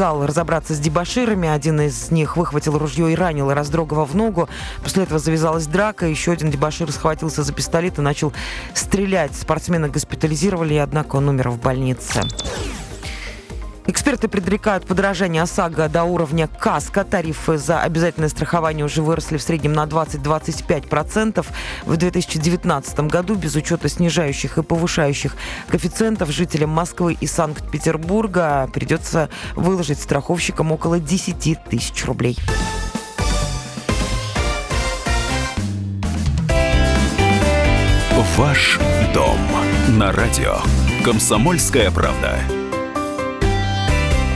разобраться с дебаширами. Один из них выхватил ружье и ранил Раздрогова в ногу. После этого завязалась драка. Еще один дебашир схватился за пистолет и начал стрелять. Спортсмена госпитализировали, однако он умер в больнице. Эксперты предрекают подорожание ОСАГО до уровня КАСКО. Тарифы за обязательное страхование уже выросли в среднем на 20-25%. В 2019 году без учета снижающих и повышающих коэффициентов жителям Москвы и Санкт-Петербурга придется выложить страховщикам около 10 тысяч рублей. Ваш дом на радио. Комсомольская правда.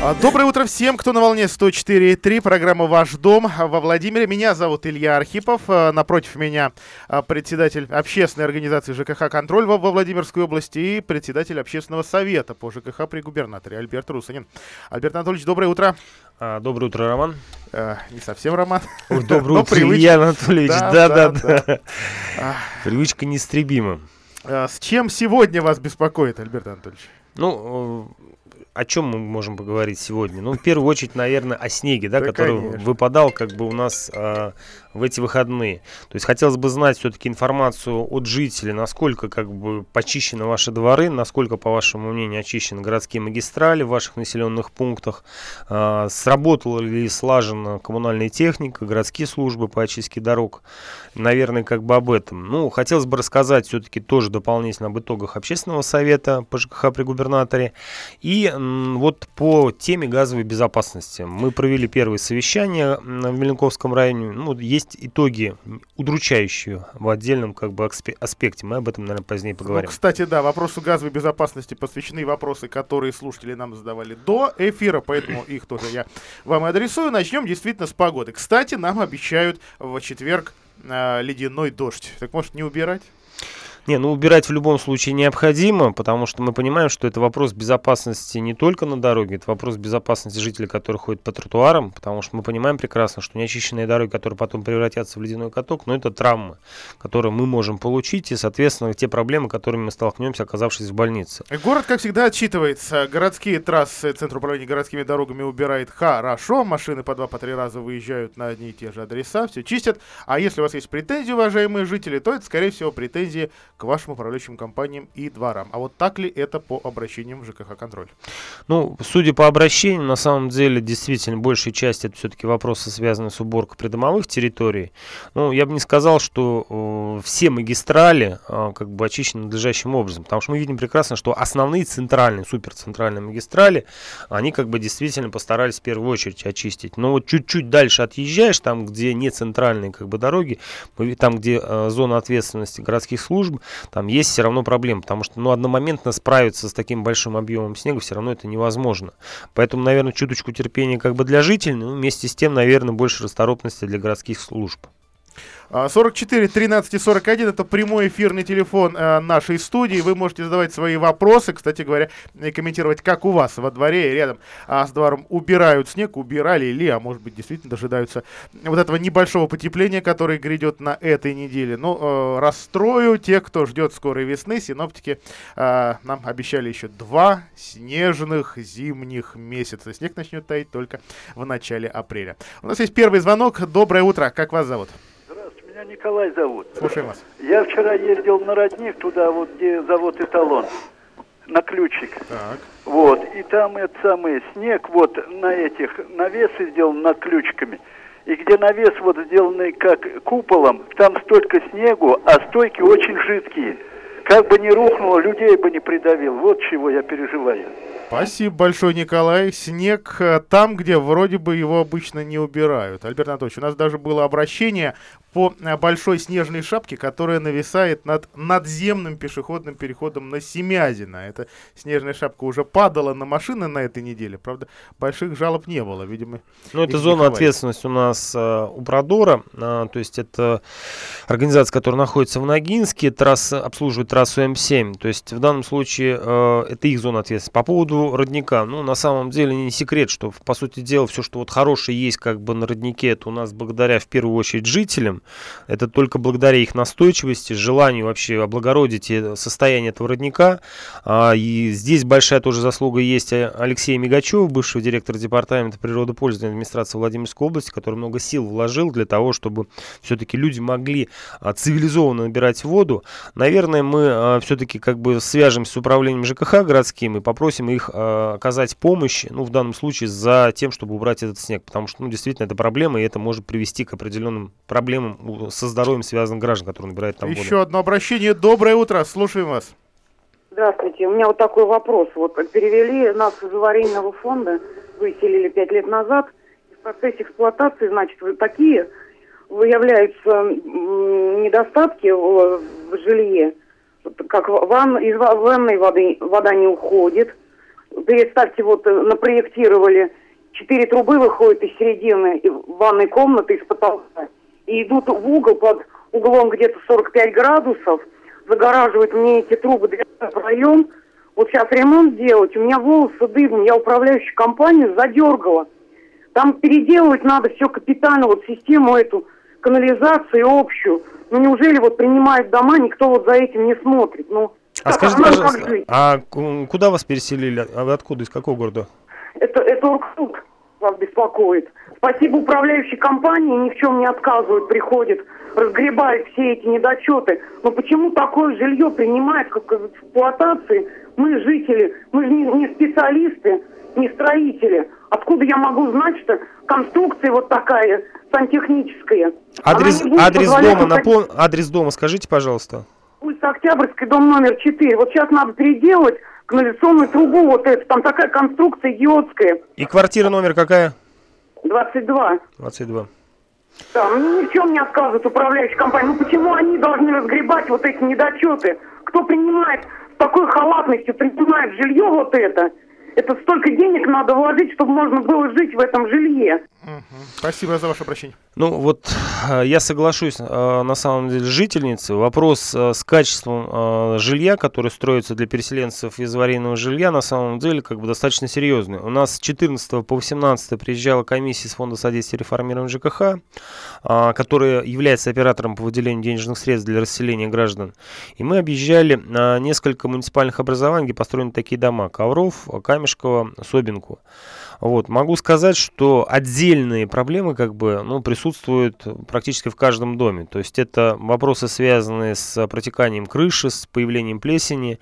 А, доброе утро всем, кто на волне 104.3, программа «Ваш дом» во Владимире. Меня зовут Илья Архипов, а, напротив меня а, председатель общественной организации ЖКХ «Контроль» во Владимирской области и председатель общественного совета по ЖКХ при губернаторе Альберт Русанин. Альберт Анатольевич, доброе утро. Доброе утро, Роман. Э, не совсем Роман. Доброе утро, Илья Анатольевич. Да-да-да. Привычка неистребима. С чем сегодня вас беспокоит, Альберт Анатольевич? Ну, о чем мы можем поговорить сегодня? Ну, в первую очередь, наверное, о снеге, да, да который конечно. выпадал как бы у нас а, в эти выходные. То есть хотелось бы знать все-таки информацию от жителей, насколько как бы почищены ваши дворы, насколько, по вашему мнению, очищены городские магистрали в ваших населенных пунктах, а, сработала ли слажена коммунальная техника, городские службы по очистке дорог. Наверное, как бы об этом. Ну, хотелось бы рассказать все-таки тоже дополнительно об итогах общественного совета по ЖКХ при губернаторе. И вот по теме газовой безопасности. Мы провели первое совещание в Меленковском районе. Ну, есть есть итоги удручающие в отдельном как бы аспекте. Мы об этом, наверное, позднее поговорим. Ну, кстати, да, вопросу газовой безопасности посвящены вопросы, которые слушатели нам задавали до эфира, поэтому их тоже я вам адресую. Начнем действительно с погоды. Кстати, нам обещают в четверг э, ледяной дождь. Так может не убирать? Не, ну убирать в любом случае необходимо, потому что мы понимаем, что это вопрос безопасности не только на дороге, это вопрос безопасности жителей, которые ходят по тротуарам, потому что мы понимаем прекрасно, что неочищенные дороги, которые потом превратятся в ледяной каток, ну это травмы, которые мы можем получить, и, соответственно, те проблемы, которыми мы столкнемся, оказавшись в больнице. Город, как всегда, отчитывается. Городские трассы, Центр управления городскими дорогами убирает хорошо, машины по два, по три раза выезжают на одни и те же адреса, все чистят. А если у вас есть претензии, уважаемые жители, то это, скорее всего, претензии к вашим управляющим компаниям и дворам. А вот так ли это по обращениям в ЖКХ-контроль? Ну, судя по обращениям, на самом деле, действительно, большая часть это все-таки вопросы, связанные с уборкой придомовых территорий. Ну, я бы не сказал, что э, все магистрали э, как бы очищены надлежащим образом, потому что мы видим прекрасно, что основные центральные, суперцентральные магистрали, они как бы действительно постарались в первую очередь очистить. Но вот чуть-чуть дальше отъезжаешь, там, где не центральные как бы дороги, там, где э, зона ответственности городских служб, там есть все равно проблемы, потому что ну, одномоментно справиться с таким большим объемом снега все равно это невозможно. Поэтому, наверное, чуточку терпения как бы для жителей, но вместе с тем, наверное, больше расторопности для городских служб. 44 13 41 это прямой эфирный телефон э, нашей студии. Вы можете задавать свои вопросы, кстати говоря, и комментировать, как у вас во дворе и рядом а, с двором убирают снег, убирали ли, а может быть действительно дожидаются вот этого небольшого потепления, которое грядет на этой неделе. Ну, э, расстрою тех, кто ждет скорой весны. Синоптики э, нам обещали еще два снежных зимних месяца. Снег начнет таять только в начале апреля. У нас есть первый звонок. Доброе утро. Как вас зовут? Меня Николай зовут. Слушаем вас. Я вчера ездил на родник туда, вот где завод «Эталон», на ключик. Так. Вот, и там этот самый снег, вот на этих, навесы сделан над ключиками. И где навес вот сделанный как куполом, там столько снегу, а стойки очень жидкие. Как бы не рухнуло, людей бы не придавил. Вот чего я переживаю. Спасибо большое, Николай. Снег э, там, где вроде бы его обычно не убирают. Альберт Анатольевич, у нас даже было обращение по э, большой снежной шапке, которая нависает над надземным пешеходным переходом на Семязино. Эта снежная шапка уже падала на машины на этой неделе. Правда, больших жалоб не было, видимо. Ну, это зона ответственности у нас э, у Продора. Э, то есть это организация, которая находится в Ногинске, трасса, обслуживает трассу М7. То есть в данном случае э, это их зона ответственности. По поводу родника. Ну, на самом деле не секрет, что, по сути дела, все, что вот хорошее есть как бы на роднике, это у нас благодаря в первую очередь жителям. Это только благодаря их настойчивости, желанию вообще облагородить состояние этого родника. А, и здесь большая тоже заслуга есть Алексея Мигачева, бывшего директора департамента природопользования администрации Владимирской области, который много сил вложил для того, чтобы все-таки люди могли а, цивилизованно набирать воду. Наверное, мы а, все-таки как бы свяжемся с управлением ЖКХ городским и попросим их оказать помощь, ну, в данном случае, за тем, чтобы убрать этот снег, потому что, ну, действительно, это проблема, и это может привести к определенным проблемам со здоровьем связанных граждан, которые набирают там Еще воду. одно обращение. Доброе утро, слушаем вас. Здравствуйте. У меня вот такой вопрос. Вот перевели нас из аварийного фонда, выселили пять лет назад. В процессе эксплуатации, значит, вот такие выявляются недостатки в, в жилье, как ван, из ванной воды вода не уходит. Представьте, вот э, напроектировали четыре трубы выходят из середины ванной комнаты, из потолка, и идут в угол под углом где-то 45 градусов, загораживают мне эти трубы дверной проем. Вот сейчас ремонт делать, у меня волосы дыбом, я управляющую компанию задергала. Там переделывать надо все капитально, вот систему эту, канализацию общую. Ну неужели вот принимают дома, никто вот за этим не смотрит? Ну, а скажите, пожалуйста, а куда вас переселили? А вы откуда, из какого города? Это, это Урксут вас беспокоит. Спасибо управляющей компании, ни в чем не отказывают, приходит, разгребает все эти недочеты. Но почему такое жилье принимает как в эксплуатации? Мы жители, мы же не, не специалисты, не строители. Откуда я могу знать, что конструкция вот такая сантехническая? Адрес, адрес дома, напом... адрес дома скажите, пожалуйста. Улица Октябрьская, дом номер 4. Вот сейчас надо переделать канализационную трубу вот эту. Там такая конструкция идиотская. И квартира номер какая? 22. 22. Да, мне ни в чем не отказывает управляющая компания. Ну почему они должны разгребать вот эти недочеты? Кто принимает с такой халатностью, принимает жилье вот это? Это столько денег надо вложить, чтобы можно было жить в этом жилье. Спасибо за ваше обращение. Ну вот э, я соглашусь э, на самом деле с жительницей. Вопрос э, с качеством жилья, которое строится для переселенцев из аварийного жилья, на самом деле как бы достаточно серьезный. У нас с 14 по 18 приезжала комиссия из Фонда содействия реформированию ЖКХ, которая является оператором по выделению денежных средств для расселения граждан. И мы объезжали несколько муниципальных образований, где построены такие дома. Ковров, Камешково, Собинку. Вот. Могу сказать, что отдельные проблемы как бы, ну, присутствуют практически в каждом доме. То есть это вопросы, связанные с протеканием крыши, с появлением плесени,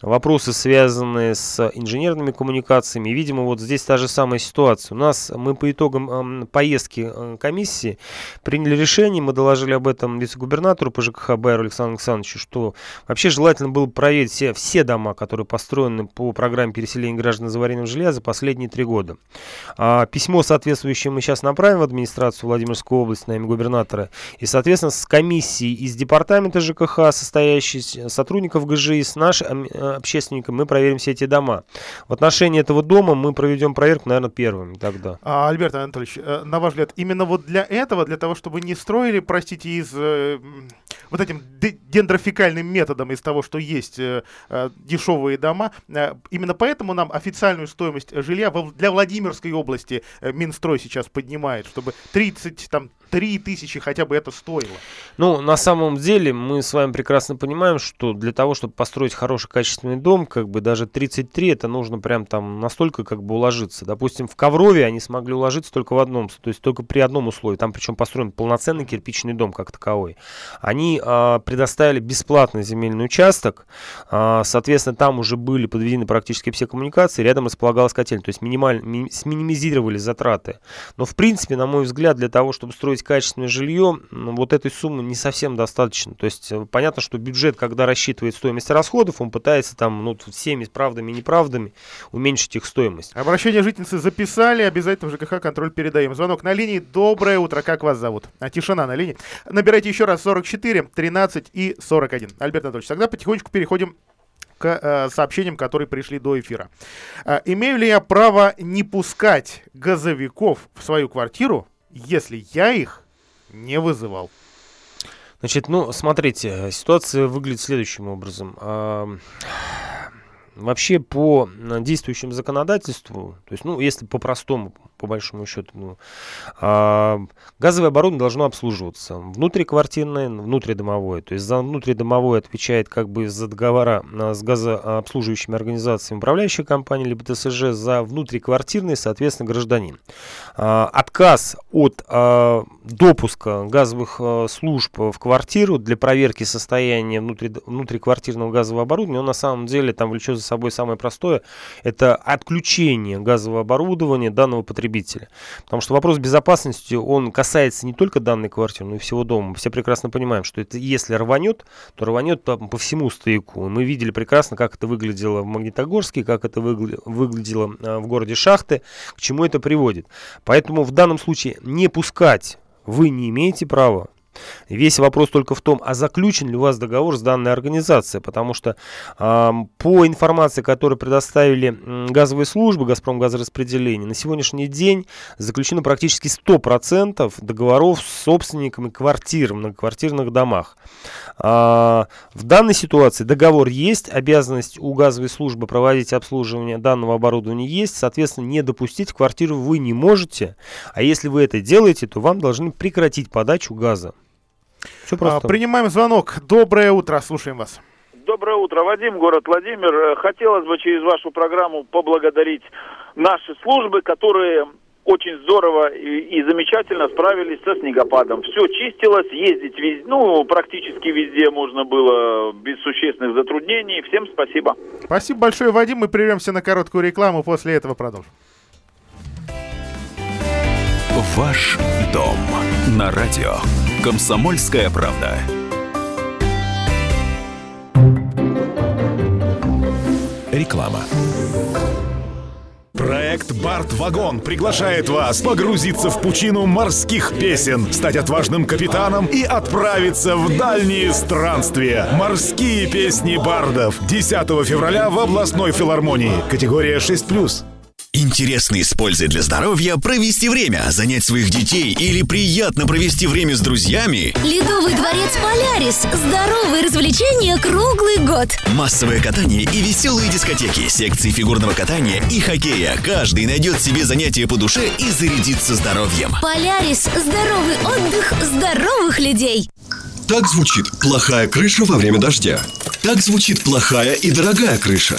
вопросы, связанные с инженерными коммуникациями. видимо, вот здесь та же самая ситуация. У нас мы по итогам поездки э, комиссии приняли решение, мы доложили об этом вице-губернатору по ЖКХ Байеру Александру Александровичу, что вообще желательно было проверить все, все дома, которые построены по программе переселения граждан из аварийного жилья за последние три года. А, письмо соответствующее мы сейчас направим в администрацию Владимирской области на имя губернатора. И, соответственно, с комиссией из департамента ЖКХ, состоящей сотрудников ГЖИ, с нашим э, общественником, мы проверим все эти дома. В отношении этого дома мы проведем проверку, наверное, первыми тогда. А, Альберт Анатольевич, э, на ваш взгляд, именно вот для этого, для того, чтобы не строили, простите, из э, вот этим дендрофикальным методом из того, что есть э, э, дешевые дома, э, именно поэтому нам официальную стоимость жилья для Владимирской области Минстрой сейчас поднимает, чтобы 30 там 3 тысячи хотя бы это стоило. Ну, на самом деле, мы с вами прекрасно понимаем, что для того, чтобы построить хороший качественный дом, как бы даже 33, это нужно прям там настолько как бы уложиться. Допустим, в Коврове они смогли уложиться только в одном, то есть только при одном условии. Там причем построен полноценный кирпичный дом как таковой. Они э, предоставили бесплатный земельный участок, э, соответственно, там уже были подведены практически все коммуникации, рядом располагалась котельная, то есть минималь, ми, сминимизировали затраты. Но, в принципе, на мой взгляд, для того, чтобы строить качественное жилье, вот этой суммы не совсем достаточно. То есть э, понятно, что бюджет, когда рассчитывает стоимость расходов, он пытается там, ну, всеми правдами и неправдами уменьшить их стоимость. Обращение жительницы записали, обязательно в ЖКХ контроль передаем. Звонок на линии. Доброе утро, как вас зовут? А, тишина на линии. Набирайте еще раз 44, 13 и 41. Альберт Анатольевич, тогда потихонечку переходим к э, сообщениям, которые пришли до эфира. Э, имею ли я право не пускать газовиков в свою квартиру, если я их не вызывал. Значит, ну, смотрите, ситуация выглядит следующим образом. Вообще по действующему законодательству, то есть, ну, если по-простому, по большому счету, ну, а, газовое оборудование должно обслуживаться внутриквартирное, внутридомовое. То есть за внутридомовое отвечает как бы за договора с газообслуживающими организациями управляющая компания, либо ТСЖ, за внутриквартирный, соответственно, гражданин. А, отказ от а, допуска газовых а, служб в квартиру для проверки состояния внутри, внутриквартирного газового оборудования, он на самом деле там влечет за собой самое простое, это отключение газового оборудования данного потребителя. Потому что вопрос безопасности, он касается не только данной квартиры, но и всего дома. Мы все прекрасно понимаем, что это если рванет, то рванет по, по всему стояку. Мы видели прекрасно, как это выглядело в Магнитогорске, как это выглядело в городе Шахты, к чему это приводит. Поэтому в данном случае не пускать вы не имеете права. Весь вопрос только в том, а заключен ли у вас договор с данной организацией, потому что э, по информации, которую предоставили газовые службы «Газпром газораспределения», на сегодняшний день заключено практически 100% договоров с собственниками квартир в многоквартирных домах. Э, в данной ситуации договор есть, обязанность у газовой службы проводить обслуживание данного оборудования есть, соответственно, не допустить в квартиру вы не можете, а если вы это делаете, то вам должны прекратить подачу газа. Все просто. А, принимаем звонок. Доброе утро, слушаем вас. Доброе утро, Вадим, город Владимир. Э, хотелось бы через вашу программу поблагодарить наши службы, которые очень здорово и, и замечательно справились со снегопадом. Все чистилось, ездить везде, ну, практически везде можно было без существенных затруднений. Всем спасибо. Спасибо большое, Вадим. Мы прервемся на короткую рекламу, после этого продолжим. Ваш дом на радио. Комсомольская правда. Реклама. Проект «Барт-вагон» приглашает вас погрузиться в пучину морских песен, стать отважным капитаном и отправиться в дальние странствия. Морские песни бардов. 10 февраля в областной филармонии. Категория 6+. Интересно и с пользой для здоровья провести время, занять своих детей или приятно провести время с друзьями. Ледовый дворец «Полярис». Здоровые развлечения круглый год. Массовое катание и веселые дискотеки, секции фигурного катания и хоккея. Каждый найдет себе занятие по душе и зарядится здоровьем. «Полярис». Здоровый отдых здоровых людей. Так звучит плохая крыша во время дождя. Так звучит плохая и дорогая крыша.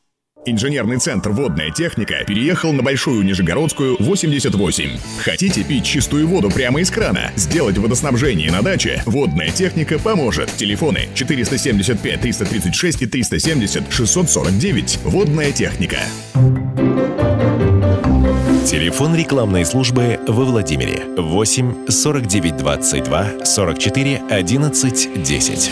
Инженерный центр «Водная техника» переехал на Большую Нижегородскую, 88. Хотите пить чистую воду прямо из крана? Сделать водоснабжение на даче? «Водная техника» поможет. Телефоны 475 336 и 370 649. «Водная техника». Телефон рекламной службы во Владимире 8 49 22 44 11 10.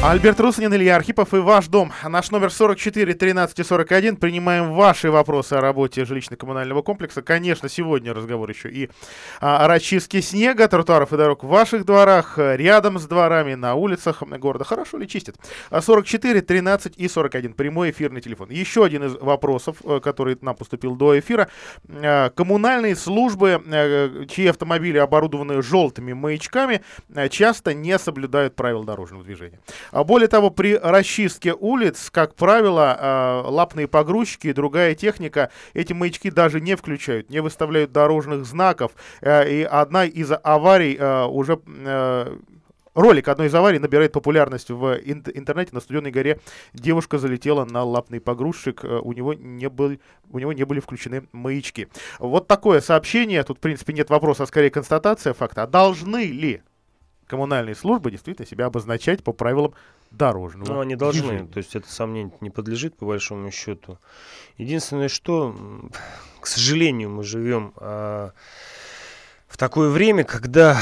Альберт Руснин, Илья Архипов и ваш дом. Наш номер 44 13 41. Принимаем ваши вопросы о работе жилищно-коммунального комплекса. Конечно, сегодня разговор еще и о расчистке снега, тротуаров и дорог в ваших дворах, рядом с дворами, на улицах города. Хорошо ли чистят? 44 13 и 41. Прямой эфирный телефон. Еще один из вопросов, э, который нам поступил до эфира. Э, коммунальные службы, э, чьи автомобили оборудованы желтыми маячками, часто не соблюдают правил дорожного движения. А более того, при расчистке улиц, как правило, а, лапные погрузчики и другая техника эти маячки даже не включают, не выставляют дорожных знаков. Э, и одна из аварий э, уже э, Ролик одной из аварий набирает популярность в интернете. На Студенной горе девушка залетела на лапный погрузчик. У него не, был, у него не были включены маячки. Вот такое сообщение. Тут, в принципе, нет вопроса, а скорее констатация факта. Должны ли коммунальные службы действительно себя обозначать по правилам дорожного Ну, они должны, движения. то есть это сомнение не подлежит, по большому счету. Единственное, что, к сожалению, мы живем а, в такое время, когда,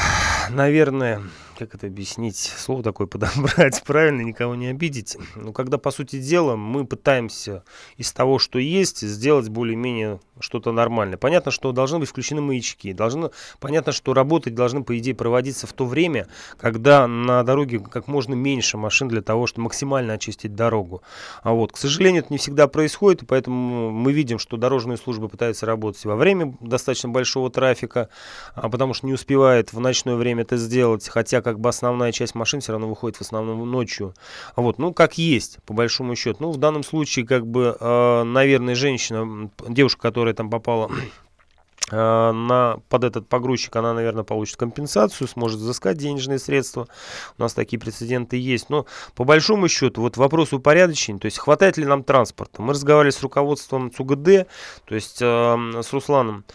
наверное, как это объяснить, слово такое подобрать, правильно, никого не обидеть. Но когда, по сути дела, мы пытаемся из того, что есть, сделать более-менее что-то нормальное. Понятно, что должны быть включены маячки. Должно, понятно, что работать должны, по идее, проводиться в то время, когда на дороге как можно меньше машин для того, чтобы максимально очистить дорогу. А вот, к сожалению, это не всегда происходит, и поэтому мы видим, что дорожные службы пытаются работать во время достаточно большого трафика, а потому что не успевает в ночное время это сделать, хотя как бы основная часть машин все равно выходит в основном ночью. Вот, ну, как есть, по большому счету. Ну, в данном случае, как бы, э, наверное, женщина, девушка, которая там попала э, на, под этот погрузчик она, наверное, получит компенсацию, сможет взыскать денежные средства. У нас такие прецеденты есть. Но по большому счету, вот вопрос упорядочения, то есть хватает ли нам транспорта. Мы разговаривали с руководством ЦУГД, то есть э, с Русланом.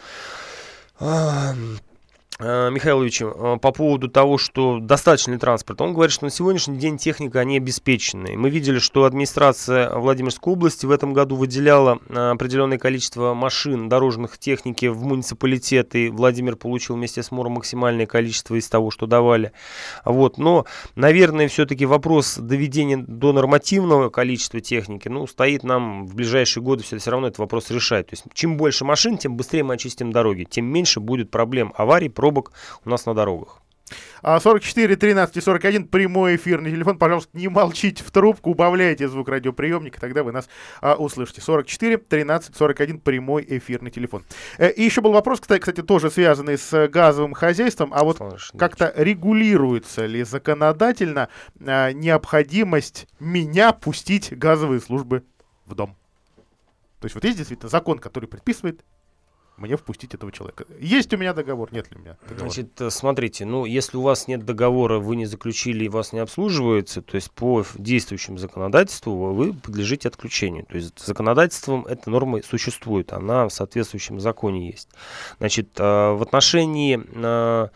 Э, Михайловичем э, по поводу того, что достаточно ли транспорта. Он говорит, что на сегодняшний день техника, они обеспечены. Мы видели, что администрация Владимирской области в этом году выделяла э, определенное количество машин дорожных техники в муниципалитет, и Владимир получил вместе с МОРом максимальное количество из того, что давали. Вот. Но, наверное, все-таки вопрос доведения до нормативного количества техники, ну, стоит нам в ближайшие годы все, все равно этот вопрос решать. То есть, чем больше машин, тем быстрее мы очистим дороги, тем меньше будет проблем аварий, пробок у нас на дорогах. 44 13 и 41 прямой эфирный телефон. Пожалуйста, не молчите в трубку, убавляйте звук радиоприемника, тогда вы нас а, услышите. 44 13 41 прямой эфирный телефон. Э, и еще был вопрос, кстати, кстати, тоже связанный с газовым хозяйством. А вот как-то регулируется ли законодательно а, необходимость меня пустить газовые службы в дом? То есть вот есть действительно закон, который предписывает мне впустить этого человека. Есть у меня договор, нет ли у меня договора? Значит, э, смотрите, ну, если у вас нет договора, вы не заключили и вас не обслуживается, то есть по действующему законодательству вы подлежите отключению. То есть законодательством эта норма существует, она в соответствующем законе есть. Значит, э, в отношении, э,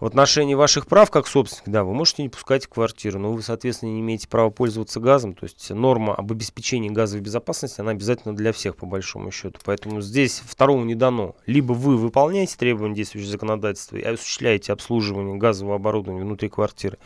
в отношении ваших прав как собственник, да, вы можете не пускать в квартиру, но вы, соответственно, не имеете права пользоваться газом, то есть норма об обеспечении газовой безопасности, она обязательно для всех, по большому счету. Поэтому здесь второму не дано дано. Либо вы выполняете требования действующего законодательства и осуществляете обслуживание газового оборудования внутри квартиры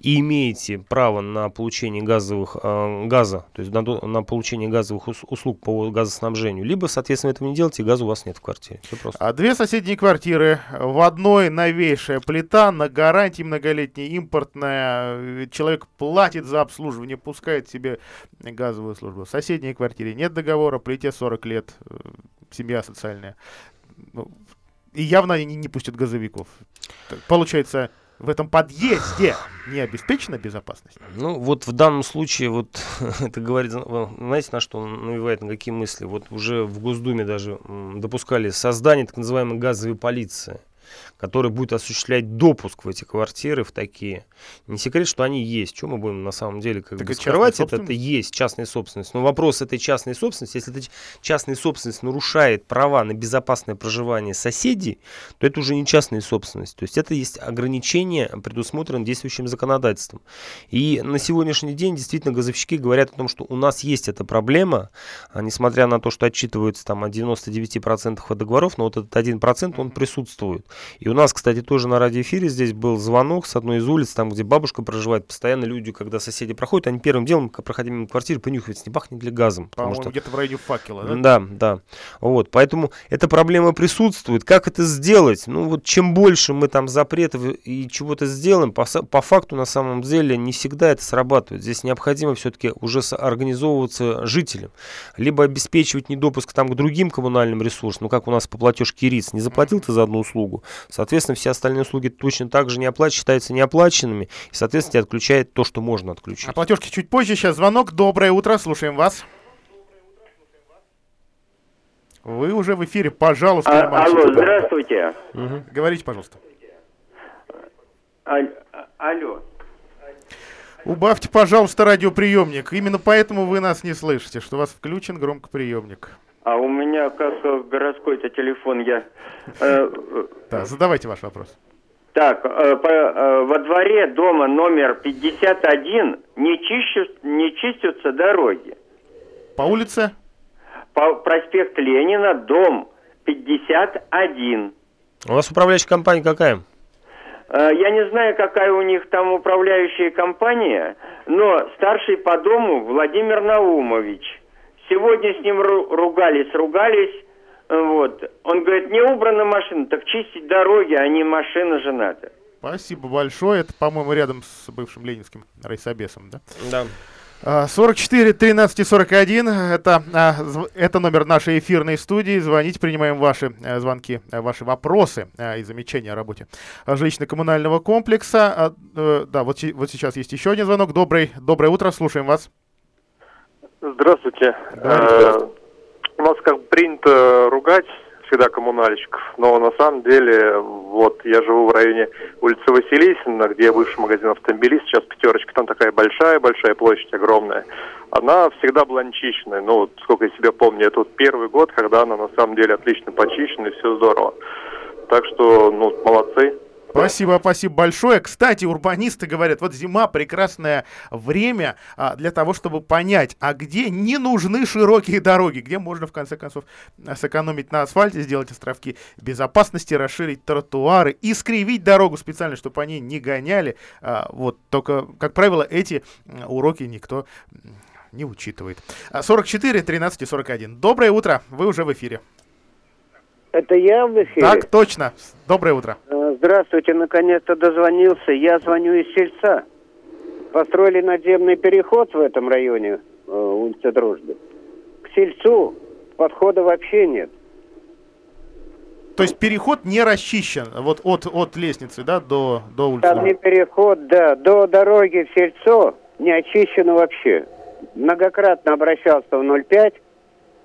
и имеете право на получение газовых, э, газа, то есть на, на получение газовых услуг по газоснабжению, либо, соответственно, этого не делаете, и газа у вас нет в квартире. Все просто. А две соседние квартиры. В одной новейшая плита на гарантии многолетняя, импортная. Человек платит за обслуживание, пускает себе газовую службу. В соседней квартире нет договора, плите 40 лет, семья социальная. Ну, и явно они не пустят газовиков. Получается, в этом подъезде не обеспечена безопасность? Ну, вот в данном случае, вот это говорит, знаете, на что он навевает, на какие мысли? Вот уже в Госдуме даже допускали создание так называемой газовой полиции который будет осуществлять допуск в эти квартиры, в такие. Не секрет, что они есть. Что мы будем на самом деле как так бы скрывать? Это, это есть частная собственность. Но вопрос этой частной собственности, если эта частная собственность нарушает права на безопасное проживание соседей, то это уже не частная собственность. То есть это есть ограничение, предусмотренное действующим законодательством. И на сегодняшний день действительно газовщики говорят о том, что у нас есть эта проблема, а несмотря на то, что отчитываются там о 99% договоров, но вот этот 1% он присутствует. И у нас, кстати, тоже на радиоэфире здесь был звонок с одной из улиц, там, где бабушка проживает. Постоянно люди, когда соседи проходят, они первым делом, проходя мимо квартиры, понюхивают, не пахнет ли газом. Потому что где-то в районе факела, да? Да, да. Вот, поэтому эта проблема присутствует. Как это сделать? Ну, вот чем больше мы там запретов и чего-то сделаем, по, по факту, на самом деле, не всегда это срабатывает. Здесь необходимо все-таки уже организовываться жителям. Либо обеспечивать недопуск там к другим коммунальным ресурсам, ну, как у нас по платежке РИЦ. Не заплатил ты за одну услугу, Соответственно, все остальные услуги точно так же не оплачиваются, считаются неоплаченными, и, соответственно, отключает то, что можно отключить. А платежки чуть позже. Сейчас звонок. Доброе утро, слушаем вас. Вы уже в эфире, пожалуйста. А, алло, здравствуйте. Угу. Говорите, пожалуйста. Аль, алло. Убавьте, пожалуйста, радиоприемник. Именно поэтому вы нас не слышите, что у вас включен громкоприемник. А у меня как городской-то телефон, я... Э, да, задавайте ваш вопрос. Так, э, э, во дворе дома номер 51 не, чищу, не чистятся дороги. По улице? По проспект Ленина, дом 51. У вас управляющая компания какая? Э, я не знаю, какая у них там управляющая компания, но старший по дому Владимир Наумович. Сегодня с ним ругались, ругались. Вот. Он говорит, не убрана машина, так чистить дороги, а не машина же надо. Спасибо большое. Это, по-моему, рядом с бывшим ленинским райсобесом, да? Да. 44 13 41 это, а, это номер нашей эфирной студии. Звоните, принимаем ваши э, звонки, э, ваши вопросы э, и замечания о работе жилищно-коммунального комплекса. А, да, вот, вот сейчас есть еще один звонок. Добрый, доброе утро, слушаем вас. Здравствуйте. Здравствуйте. У нас как принято ругать всегда коммунальщиков, но на самом деле, вот я живу в районе улицы Василисина, где бывший магазин автомобилист, сейчас пятерочка, там такая большая-большая площадь, огромная. Она всегда была нечищенной, ну, вот, сколько я себя помню, это вот первый год, когда она на самом деле отлично почищена и все здорово. Так что, ну, молодцы. Спасибо, спасибо большое. Кстати, урбанисты говорят, вот зима прекрасное время а, для того, чтобы понять, а где не нужны широкие дороги, где можно в конце концов сэкономить на асфальте, сделать островки безопасности, расширить тротуары, искривить дорогу специально, чтобы они не гоняли. А, вот только, как правило, эти уроки никто не учитывает. 44, 13 и 41. Доброе утро, вы уже в эфире. Это я в эфире? Так, точно. Доброе утро. Э, здравствуйте, наконец-то дозвонился. Я звоню из Сельца. Построили надземный переход в этом районе, э, улицы Дружбы. К Сельцу подхода вообще нет. То есть переход не расчищен, вот от, от лестницы, да, до, до улицы? Там не переход, да, до дороги в Сельцо не очищено вообще. Многократно обращался в 05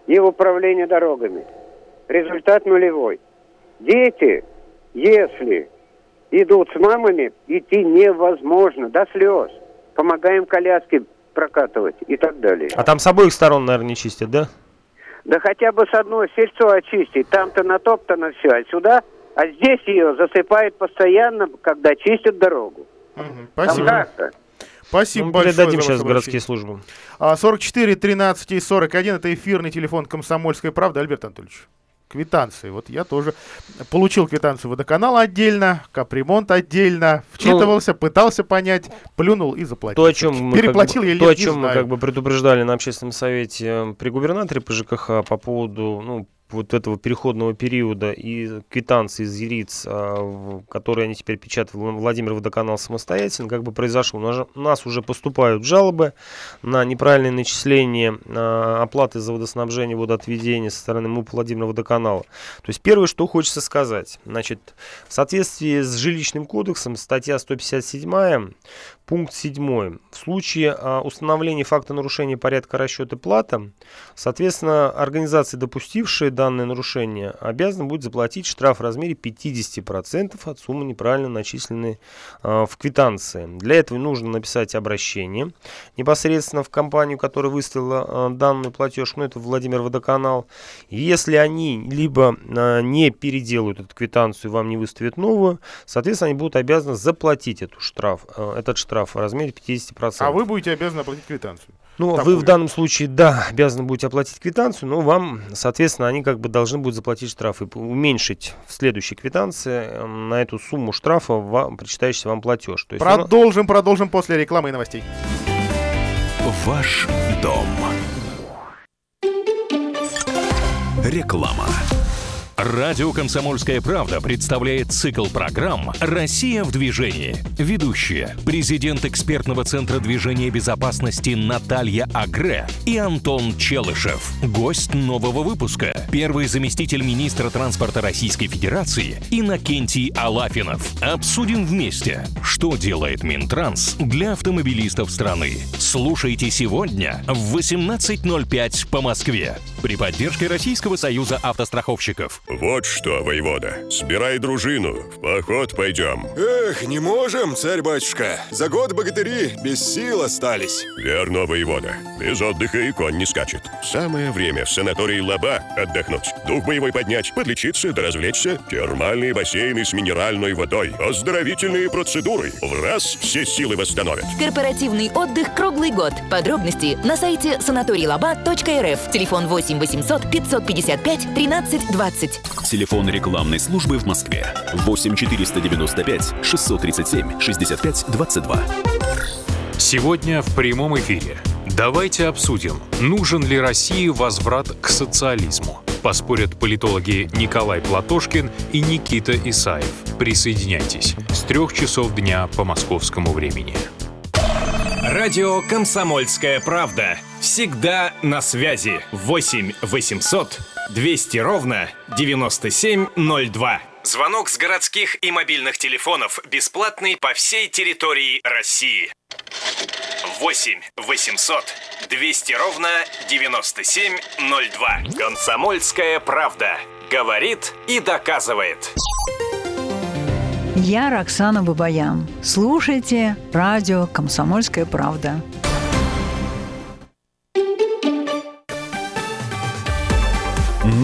и в управление дорогами результат нулевой. Дети, если идут с мамами, идти невозможно, до слез. Помогаем коляски прокатывать и так далее. А там с обоих сторон, наверное, не чистят, да? Да хотя бы с одной сельцо очистить. Там-то натоптано все, а сюда, а здесь ее засыпает постоянно, когда чистят дорогу. Угу, спасибо. Там Спасибо ну, большое. Передадим сейчас городские службы. 44 13 и 41 это эфирный телефон Комсомольской правды. Альберт Анатольевич квитанции. Вот я тоже получил квитанцию водоканала отдельно, капремонт отдельно, вчитывался, ну, пытался понять, плюнул и заплатил. То, о чем мы, Переплатил как бы, я то, о чем мы как бы предупреждали на общественном совете э, при губернаторе по ЖКХ по поводу ну, вот этого переходного периода и квитанции из ЕРИЦ, а, которые они теперь печатают Владимир Водоканал самостоятельно, как бы произошло. У нас уже поступают жалобы на неправильное начисление а, оплаты за водоснабжение, водоотведение со стороны МУП Владимира Водоканала. То есть первое, что хочется сказать, значит, в соответствии с жилищным кодексом, статья 157 Пункт 7. В случае а, установления факта нарушения порядка расчета платы, соответственно, организации, допустившие данное нарушение, обязаны будут заплатить штраф в размере 50% от суммы неправильно начисленной а, в квитанции. Для этого нужно написать обращение непосредственно в компанию, которая выставила а, данный платеж, ну это Владимир Водоканал. Если они либо не переделают эту квитанцию, вам не выставят новую, соответственно, они будут обязаны заплатить эту штраф, этот штраф штраф в размере 50%. А вы будете обязаны оплатить квитанцию? Ну, Такую. вы в данном случае, да, обязаны будете оплатить квитанцию, но вам, соответственно, они как бы должны будут заплатить штраф и уменьшить в следующей квитанции эм, на эту сумму штрафа вам, причитающийся вам платеж. То есть продолжим, он... продолжим после рекламы и новостей. Ваш дом. Реклама. Радио «Комсомольская правда» представляет цикл программ «Россия в движении». Ведущие – президент экспертного центра движения безопасности Наталья Агре и Антон Челышев. Гость нового выпуска – первый заместитель министра транспорта Российской Федерации Иннокентий Алафинов. Обсудим вместе, что делает Минтранс для автомобилистов страны. Слушайте сегодня в 18.05 по Москве при поддержке Российского союза автостраховщиков. Вот что, воевода, собирай дружину, в поход пойдем. Эх, не можем, царь-батюшка. За год богатыри без сил остались. Верно, воевода. Без отдыха и конь не скачет. Самое время в санатории Лаба отдохнуть. дух боевой поднять, подлечиться да развлечься. Термальные бассейны с минеральной водой, оздоровительные процедуры. В раз все силы восстановят. Корпоративный отдых круглый год. Подробности на сайте санаторийлаба.рф. Телефон 8 800 555 13 20. Телефон рекламной службы в Москве. 8 495 637 65 22. Сегодня в прямом эфире. Давайте обсудим, нужен ли России возврат к социализму. Поспорят политологи Николай Платошкин и Никита Исаев. Присоединяйтесь с трех часов дня по московскому времени. Радио «Комсомольская правда». Всегда на связи. 8 800 200 ровно 9702. Звонок с городских и мобильных телефонов бесплатный по всей территории России. 8 800 200 ровно 9702. Комсомольская правда. Говорит и доказывает. Я Роксана Бабаян. Слушайте радио «Комсомольская правда».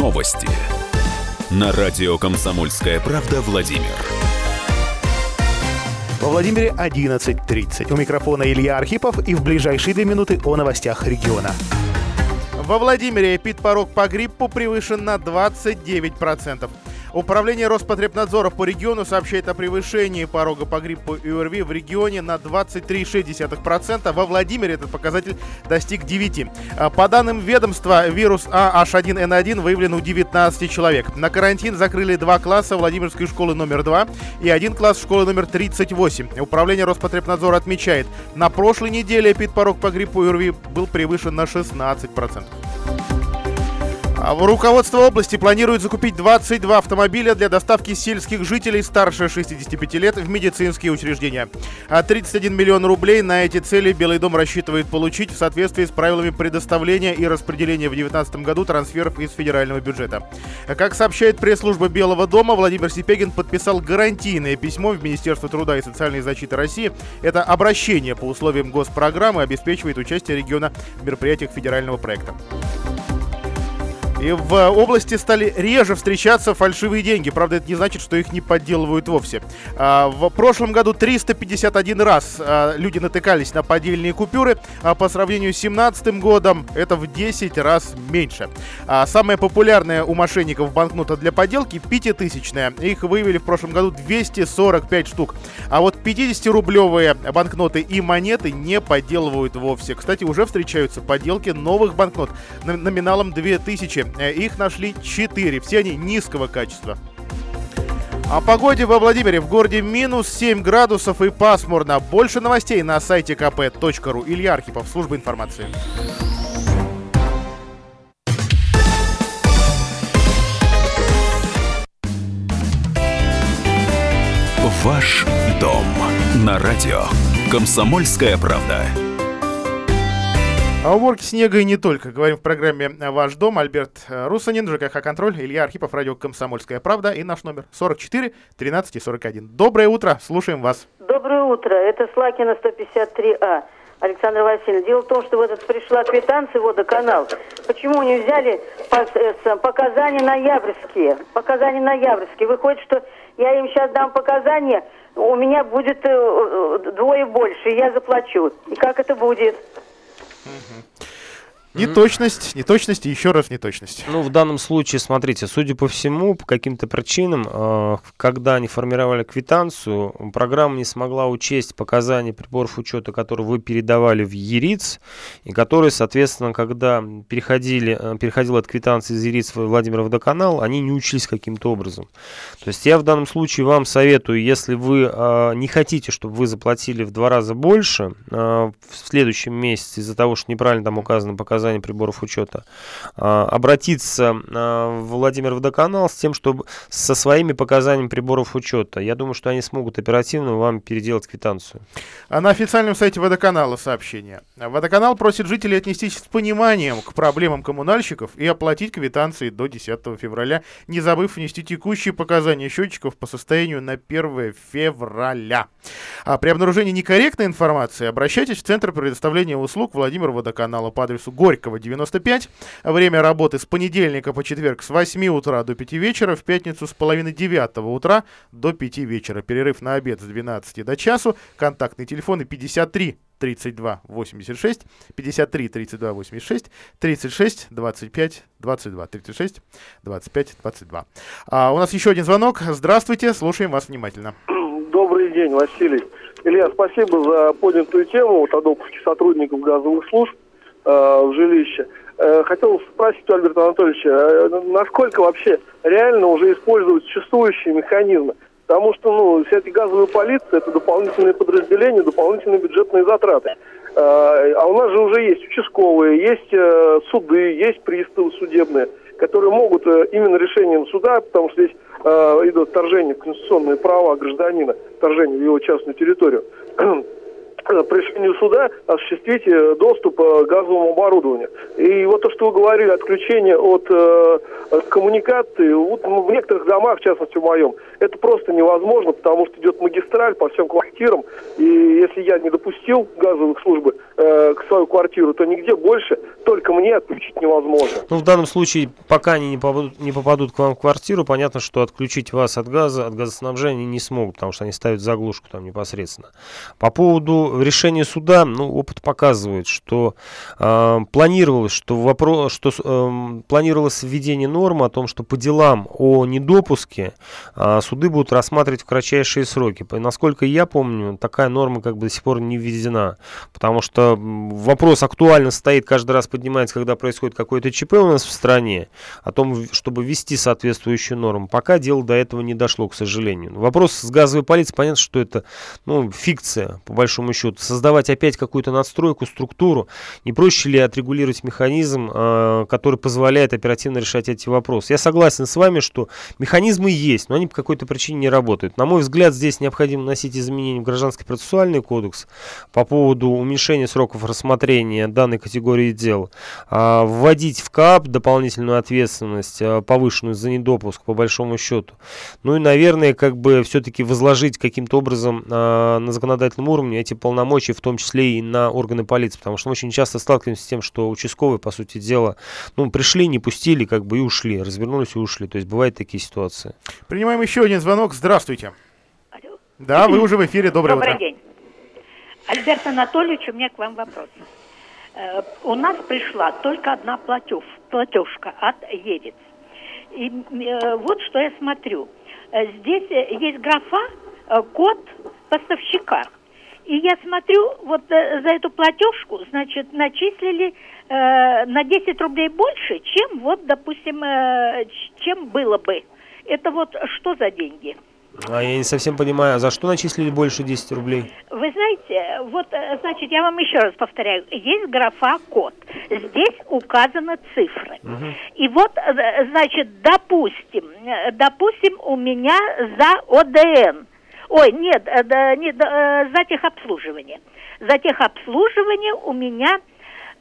Новости. На радио «Комсомольская правда» Владимир. Во Владимире 11.30. У микрофона Илья Архипов и в ближайшие две минуты о новостях региона. Во Владимире эпидпорог по гриппу превышен на 29%. Управление Роспотребнадзора по региону сообщает о превышении порога по гриппу и ОРВИ в регионе на 23,6%. Во Владимире этот показатель достиг 9. А, по данным ведомства, вирус AH1N1 выявлен у 19 человек. На карантин закрыли два класса Владимирской школы номер 2 и один класс школы номер 38. Управление Роспотребнадзора отмечает, на прошлой неделе эпидпорог по гриппу и ОРВИ был превышен на 16%. А руководство области планирует закупить 22 автомобиля для доставки сельских жителей старше 65 лет в медицинские учреждения. А 31 миллион рублей на эти цели Белый дом рассчитывает получить в соответствии с правилами предоставления и распределения в 2019 году трансферов из федерального бюджета. Как сообщает пресс-служба Белого дома, Владимир Сипегин подписал гарантийное письмо в Министерство труда и социальной защиты России. Это обращение по условиям госпрограммы обеспечивает участие региона в мероприятиях федерального проекта. И в области стали реже встречаться фальшивые деньги. Правда, это не значит, что их не подделывают вовсе. А, в прошлом году 351 раз а, люди натыкались на поддельные купюры, а по сравнению с 2017 годом это в 10 раз меньше. Самая популярная у мошенников банкнота для подделки – пятитысячная. Их выявили в прошлом году 245 штук. А вот 50-рублевые банкноты и монеты не подделывают вовсе. Кстати, уже встречаются подделки новых банкнот номиналом 2000 Э, их нашли 4. Все они низкого качества. О погоде во Владимире. В городе минус 7 градусов и пасмурно. Больше новостей на сайте kp.ru. Илья Архипов, служба информации. Ваш дом на радио. Комсомольская правда. О уборке снега и не только. Говорим в программе «Ваш дом». Альберт э, Русанин, ЖКХ «Контроль», Илья Архипов, радио «Комсомольская правда» и наш номер 44 13 и 41. Доброе утро, слушаем вас. Доброе утро, это Слакина 153А. Александр Васильевич, дело в том, что вот пришла квитанция водоканал. Почему не взяли э, показания ноябрьские? Показания ноябрьские. Выходит, что я им сейчас дам показания, у меня будет э, двое больше, и я заплачу. И как это будет? Mm-hmm. Неточность, неточность и еще раз неточность. Ну, в данном случае, смотрите, судя по всему, по каким-то причинам, э, когда они формировали квитанцию, программа не смогла учесть показания приборов учета, которые вы передавали в ЕРИЦ, и которые, соответственно, когда переходили, э, переходила от квитанции из ЕРИЦ в Владимир Водоканал, они не учились каким-то образом. То есть я в данном случае вам советую, если вы э, не хотите, чтобы вы заплатили в два раза больше в следующем месяце из-за того, что неправильно там указано показания, показаний приборов учета, а, обратиться а, в Владимир Водоканал с тем, чтобы со своими показаниями приборов учета. Я думаю, что они смогут оперативно вам переделать квитанцию. А на официальном сайте Водоканала сообщение. Водоканал просит жителей отнестись с пониманием к проблемам коммунальщиков и оплатить квитанции до 10 февраля, не забыв внести текущие показания счетчиков по состоянию на 1 февраля. А при обнаружении некорректной информации обращайтесь в Центр предоставления услуг Владимира Водоканала по адресу Горького Горького, 95. Время работы с понедельника по четверг с 8 утра до 5 вечера, в пятницу с половины 9 утра до 5 вечера. Перерыв на обед с 12 до часу. Контактные телефоны 53 32 86, 53 32 86, 36 25 22, 36 25 22. А, у нас еще один звонок. Здравствуйте, слушаем вас внимательно. Добрый день, Василий. Илья, спасибо за поднятую тему вот, о допуске сотрудников газовых служб в жилище. Э, хотел спросить у Альберта Анатольевича, э, насколько вообще реально уже использовать существующие механизмы? Потому что, ну, все эти газовые полиции, это дополнительные подразделения, дополнительные бюджетные затраты. Э, а у нас же уже есть участковые, есть э, суды, есть приставы судебные, которые могут э, именно решением суда, потому что здесь идут вторжение в конституционные права гражданина, вторжение в его частную территорию, по решению суда осуществить доступ к газовому оборудованию. И вот то, что вы говорили, отключение от э, коммуникации, вот в некоторых домах, в частности в моем, это просто невозможно, потому что идет магистраль по всем квартирам, и если я не допустил газовых службы э, к свою квартиру, то нигде больше только мне отключить невозможно. Ну, в данном случае, пока они не попадут, не попадут к вам в квартиру, понятно, что отключить вас от газа, от газоснабжения не смогут, потому что они ставят заглушку там непосредственно. По поводу решения суда, ну, опыт показывает, что э, планировалось, что вопрос, что э, планировалось введение нормы о том, что по делам о недопуске э, суды будут рассматривать в кратчайшие сроки. Насколько я помню, такая норма как бы до сих пор не введена, потому что вопрос актуально стоит, каждый раз поднимается, когда происходит какое-то ЧП у нас в стране, о том, чтобы ввести соответствующую норму. Пока дело до этого не дошло, к сожалению. Вопрос с газовой полицией, понятно, что это ну, фикция, по большому счету. Создавать опять какую-то надстройку, структуру, не проще ли отрегулировать механизм, э, который позволяет оперативно решать эти вопросы? Я согласен с вами, что механизмы есть, но они по какой-то причине не работают. На мой взгляд, здесь необходимо вносить изменения в Гражданский процессуальный кодекс по поводу уменьшения сроков рассмотрения данной категории дел, а, вводить в КАП дополнительную ответственность, а, повышенную за недопуск, по большому счету. Ну и, наверное, как бы все-таки возложить каким-то образом а, на законодательном уровне эти полномочия, в том числе и на органы полиции, потому что мы очень часто сталкиваемся с тем, что участковые, по сути дела, ну, пришли, не пустили, как бы и ушли, развернулись и ушли. То есть бывают такие ситуации. Принимаем еще один звонок. Здравствуйте. Алло. Да, вы уже в эфире. Доброе Добрый утро. день. Альберт Анатольевич, у меня к вам вопрос. Э, у нас пришла только одна платеж, платежка от Ерец. И э, вот что я смотрю. Э, здесь есть графа э, код поставщика. И я смотрю, вот э, за эту платежку, значит, начислили э, на 10 рублей больше, чем вот, допустим, э, чем было бы. Это вот что за деньги? А я не совсем понимаю, а за что начислили больше 10 рублей? Вы знаете, вот, э, значит, я вам еще раз повторяю, есть графа код, здесь указаны цифры. Угу. И вот, э, значит, допустим, допустим, у меня за ОДН, ой, нет, нет за техобслуживание, за техобслуживание у меня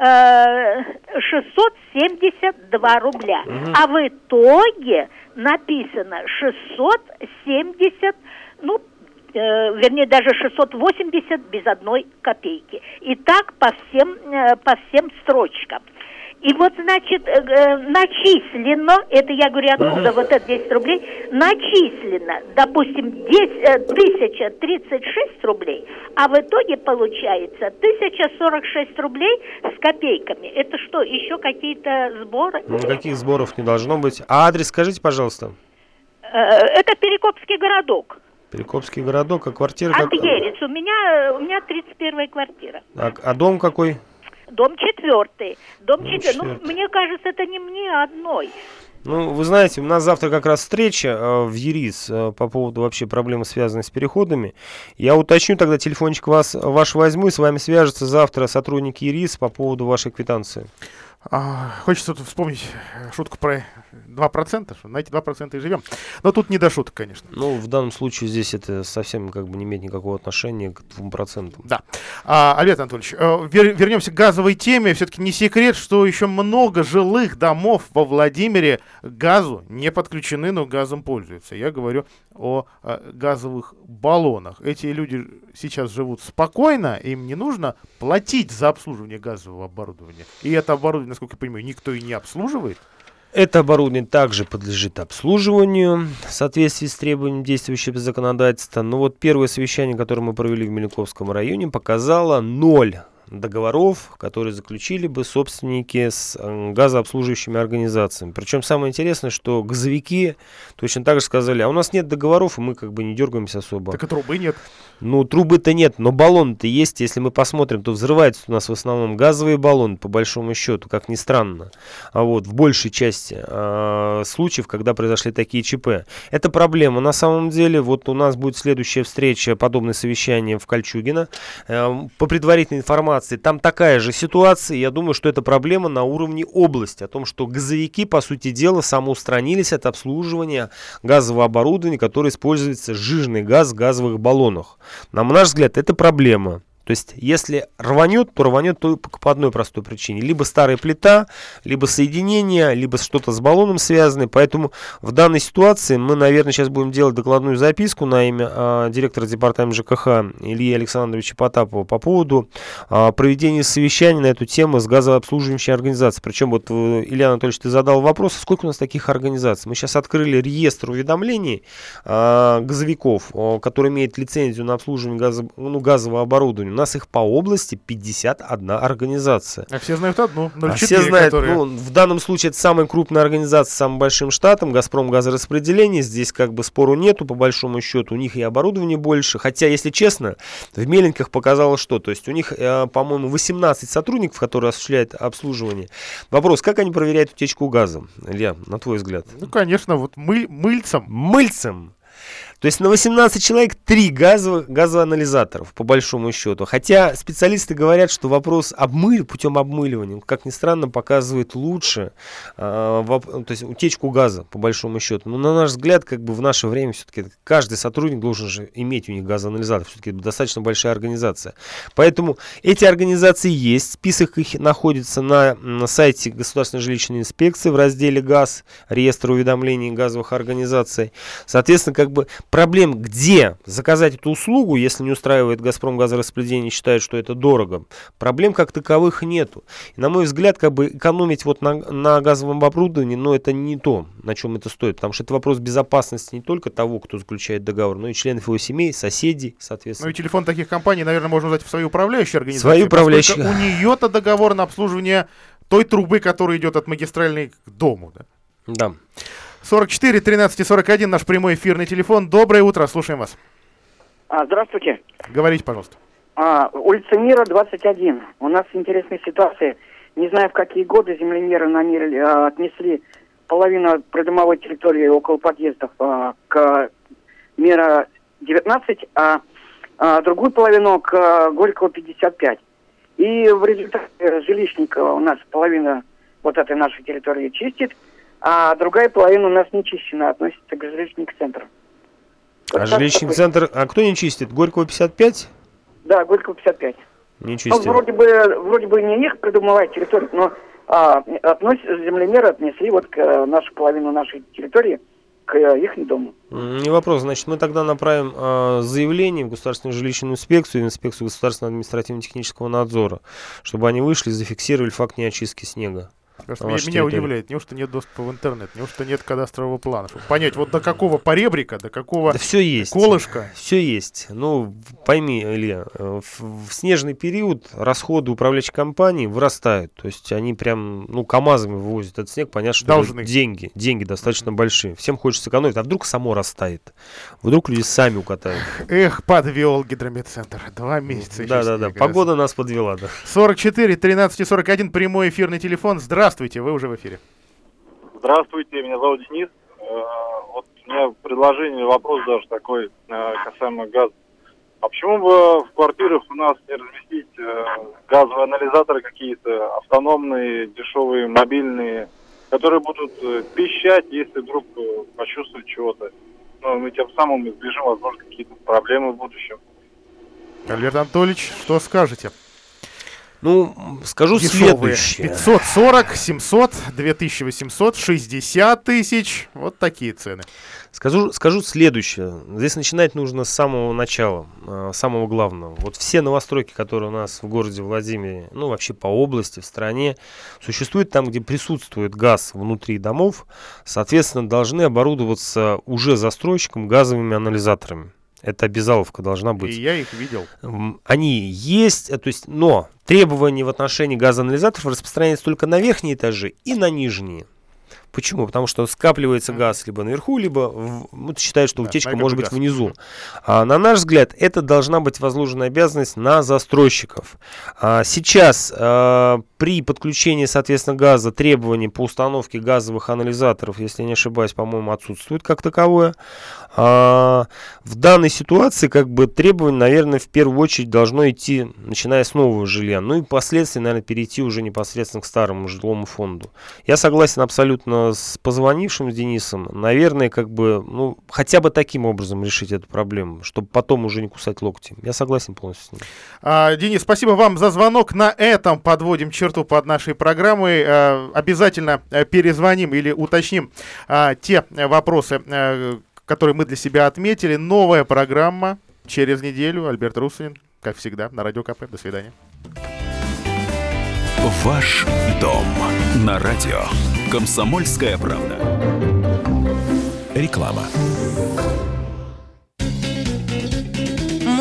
672 рубля, угу. а в итоге написано 670, ну, э, вернее, даже 680 без одной копейки. И так по всем, э, по всем строчкам. И вот, значит, э, э начислено, это я говорю, откуда вот это 10 рублей, начислено, допустим, 10, э, 1036 рублей, а в итоге получается 1046 рублей с копейками. Это что, еще какие-то сборы? Ну, никаких сборов не должно быть. А адрес скажите, пожалуйста. Э, это Перекопский городок. Перекопский городок, а квартира... От как... Ерец. У меня, у меня 31 квартира. А, а дом какой? Дом четвертый. Дом, Дом четвертый. Ну, мне кажется, это не мне одной. Ну, вы знаете, у нас завтра как раз встреча э, в ЕРИС э, по поводу вообще проблемы, связанной с переходами. Я уточню, тогда телефончик вас, ваш возьму, и с вами свяжется завтра сотрудник ЕРИС по поводу вашей квитанции. А, хочется тут вспомнить шутку про 2%, что на эти 2% и живем. Но тут не до шуток, конечно. Ну, в данном случае здесь это совсем как бы не имеет никакого отношения к 2%. Да. А, Альберт Анатольевич, э, вер, вернемся к газовой теме. Все-таки не секрет, что еще много жилых домов во Владимире к газу не подключены, но газом пользуются. Я говорю о, о э, газовых баллонах. Эти люди сейчас живут спокойно, им не нужно платить за обслуживание газового оборудования. И это оборудование насколько я понимаю, никто и не обслуживает. Это оборудование также подлежит обслуживанию в соответствии с требованиями действующего законодательства. Но вот первое совещание, которое мы провели в Мельниковском районе, показало ноль договоров, которые заключили бы собственники с э, газообслуживающими организациями. Причем самое интересное, что газовики точно так же сказали, а у нас нет договоров, и мы как бы не дергаемся особо. Так и трубы нет. Ну, трубы-то нет, но баллоны-то есть. Если мы посмотрим, то взрываются у нас в основном газовые баллоны, по большому счету, как ни странно. А вот в большей части э, случаев, когда произошли такие ЧП. Это проблема. На самом деле, вот у нас будет следующая встреча, подобное совещание в Кольчугино. Э, по предварительной информации, там такая же ситуация. Я думаю, что это проблема на уровне области. О том, что газовики, по сути дела, самоустранились от обслуживания газового оборудования, которое используется жирный газ в газовых баллонах. На наш взгляд, это проблема. То есть, если рванет, то рванет только по одной простой причине. Либо старая плита, либо соединение, либо что-то с баллоном связано. Поэтому в данной ситуации мы, наверное, сейчас будем делать докладную записку на имя а, директора департамента ЖКХ Ильи Александровича Потапова по поводу а, проведения совещаний на эту тему с газообслуживающей организацией. Причем вот, э, Илья Анатольевич, ты задал вопрос, сколько у нас таких организаций? Мы сейчас открыли реестр уведомлений а, газовиков, которые имеют лицензию на обслуживание газо, ну, газового оборудования нас их по области 51 организация. А все знают одну, 04, а все знают, которые... ну, в данном случае это самая крупная организация с самым большим штатом, Газпром газораспределение, здесь как бы спору нету, по большому счету, у них и оборудование больше, хотя, если честно, в Меленках показалось что, то есть у них, э, по-моему, 18 сотрудников, которые осуществляют обслуживание. Вопрос, как они проверяют утечку газа, Илья, на твой взгляд? Ну, конечно, вот мы, мыльцем. Мыльцем. То есть на 18 человек 3 газовых, газоанализаторов, по большому счету. Хотя специалисты говорят, что вопрос обмыль, путем обмыливания, как ни странно, показывает лучше, э, воп, то есть утечку газа, по большому счету. Но на наш взгляд, как бы в наше время все-таки каждый сотрудник должен же иметь у них газоанализатор. Все-таки достаточно большая организация. Поэтому эти организации есть, список их находится на, на сайте Государственной жилищной инспекции в разделе «Газ», реестр уведомлений газовых организаций. Соответственно, как бы проблем, где заказать эту услугу, если не устраивает Газпром газораспределение, считает, что это дорого, проблем как таковых нету. И, на мой взгляд, как бы экономить вот на, на газовом оборудовании, но это не то, на чем это стоит, потому что это вопрос безопасности не только того, кто заключает договор, но и членов его семей, соседей, соответственно. Ну и телефон таких компаний, наверное, можно узнать в свою управляющую организацию. Свою управляющую. У нее-то договор на обслуживание той трубы, которая идет от магистральной к дому. Да. да. 44 13 41 наш прямой эфирный телефон. Доброе утро, слушаем вас. А, здравствуйте. Говорите, пожалуйста. А, улица Мира, 21. У нас интересная ситуация. Не знаю, в какие годы землемеры на мире а, отнесли половину придомовой территории около подъездов а, к Мира 19, а, а другую половину к а, Горького 55. И в результате жилищника у нас половина вот этой нашей территории чистит, а другая половина у нас не чищена, относится к жилищник центру. Вот а жилищник центр, а кто не чистит? Горького 55? Да, Горького 55. Не чистит. Ну, вроде бы, вроде бы не их придумывает территорию, но а, относ, землемеры отнесли вот к э, нашу половину нашей территории к э, их дому. Не вопрос. Значит, мы тогда направим э, заявление в Государственную жилищную инспекцию и в инспекцию государственного административно-технического надзора, чтобы они вышли и зафиксировали факт неочистки снега. Просто меня, меня удивляет, неужто нет доступа в интернет, неужто нет кадастрового плана, чтобы понять, вот до какого поребрика, до какого да все есть. колышка. Все есть. Ну, пойми, Илья, э, в, в снежный период расходы управляющей компании вырастают. То есть они прям, ну, КАМАЗами вывозят этот снег, понятно, что Должны. деньги, деньги достаточно большие. Всем хочется сэкономить, а вдруг само растает? Вдруг люди сами укатают. Эх, подвел гидрометцентр. Два месяца. Да-да-да, погода нас подвела, да. 44, 13 41, прямой эфирный телефон. Здравствуйте. Здравствуйте, вы уже в эфире. Здравствуйте, меня зовут Денис. Э, вот у меня предложение, вопрос даже такой э, касаемо газа. А почему бы в квартирах у нас не разместить э, газовые анализаторы какие-то, автономные, дешевые, мобильные, которые будут пищать, если вдруг почувствуют чего-то. Ну, мы тем самым избежим, возможно, какие-то проблемы в будущем. Альберт Анатольевич, что скажете? Ну, скажу Дешевые. следующее. 540, 700, 2800, 60 тысяч. Вот такие цены. Скажу, скажу следующее. Здесь начинать нужно с самого начала, э, самого главного. Вот все новостройки, которые у нас в городе Владимире, ну вообще по области, в стране, существуют там, где присутствует газ внутри домов, соответственно, должны оборудоваться уже застройщиком газовыми анализаторами. Это обязаловка должна быть. И я их видел. Они есть, э, то есть, но требования в отношении газоанализаторов распространяются только на верхние этажи и на нижние. Почему? Потому что скапливается газ либо наверху, либо в, ну, считают, что Да, утечка может быть газ. внизу. А, на наш взгляд, это должна быть возложена обязанность на застройщиков. А, сейчас а, при подключении, соответственно, газа требований по установке газовых анализаторов, если я не ошибаюсь, по-моему, отсутствует как таковое. А, в данной ситуации как бы требование, наверное, в первую очередь должно идти, начиная с нового жилья, ну и впоследствии, наверное, перейти уже непосредственно к старому жилому фонду. Я согласен абсолютно с позвонившим с Денисом. Наверное, как бы, ну, хотя бы таким образом решить эту проблему, чтобы потом уже не кусать локти. Я согласен полностью с ним. А, Денис, спасибо вам за звонок. На этом подводим черту под нашей программой. А, обязательно э, перезвоним или уточним а, те э, вопросы, которые мы для себя отметили. Новая программа через неделю. Альберт Русин, как всегда, на Радио КП. До свидания. Ваш дом на радио. Комсомольская правда. Реклама.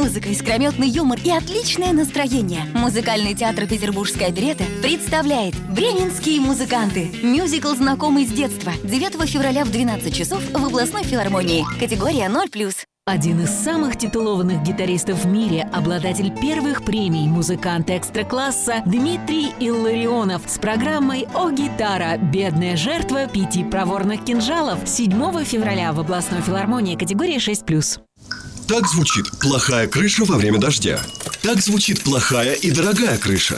Музыка, искрометный юмор и отличное настроение. Музыкальный театр «Петербургская оперета» представляет «Бременские музыканты». Мюзикл, знакомый с детства. 9 февраля в 12 часов в областной филармонии. Категория 0+. Один из самых титулованных гитаристов в мире, обладатель первых премий, музыкант экстра-класса Дмитрий Илларионов с программой «О гитара. Бедная жертва пяти проворных кинжалов» 7 февраля в областной филармонии категория 6+. Так звучит плохая крыша во время дождя. Так звучит плохая и дорогая крыша.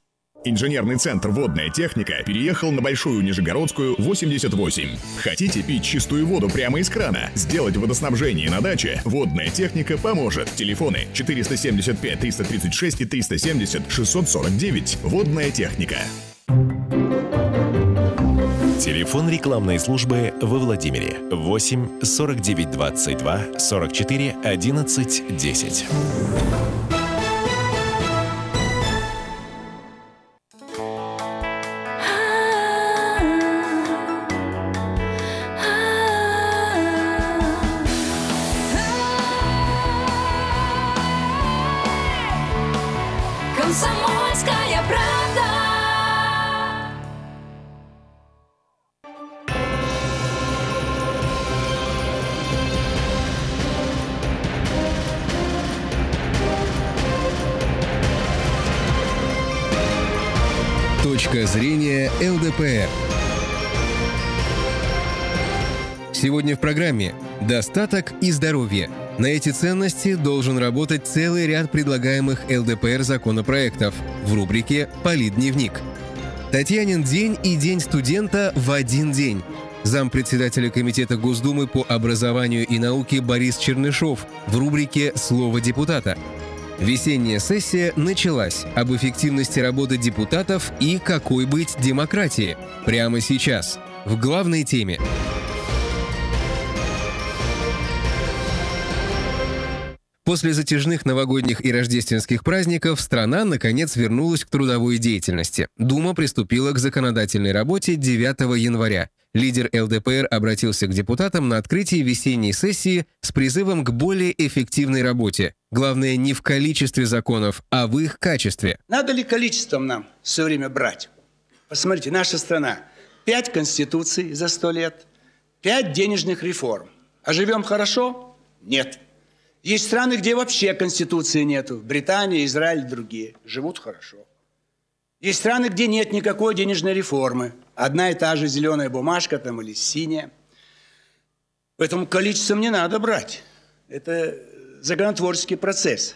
Инженерный центр «Водная техника» переехал на Большую Нижегородскую, 88. Хотите пить чистую воду прямо из крана? Сделать водоснабжение на даче? «Водная техника» поможет. Телефоны 475 336 и 370 649. «Водная техника». Телефон рекламной службы во Владимире 8 49 22 44 11 10. Зрения ЛДПР. Сегодня в программе «Достаток и здоровье». На эти ценности должен работать целый ряд предлагаемых ЛДПР законопроектов в рубрике «Политдневник». Татьянин день и День студента в один день. Зампредседателя Комитета Госдумы по образованию и науке Борис Чернышов в рубрике «Слово депутата». Весенняя сессия началась. Об эффективности работы депутатов и какой быть демократии. Прямо сейчас. В главной теме. После затяжных новогодних и рождественских праздников страна, наконец, вернулась к трудовой деятельности. Дума приступила к законодательной работе 9 января. Лидер ЛДПР обратился к депутатам на открытии весенней сессии с призывом к более эффективной работе. Главное не в количестве законов, а в их качестве. Надо ли количеством нам все время брать? Посмотрите, наша страна. Пять конституций за сто лет, пять денежных реформ. А живем хорошо? Нет. Есть страны, где вообще конституции нету. Британия, Израиль, другие. Живут хорошо. Есть страны, где нет никакой денежной реформы. Одна и та же зеленая бумажка там или синяя. Поэтому количеством не надо брать. Это законотворческий процесс.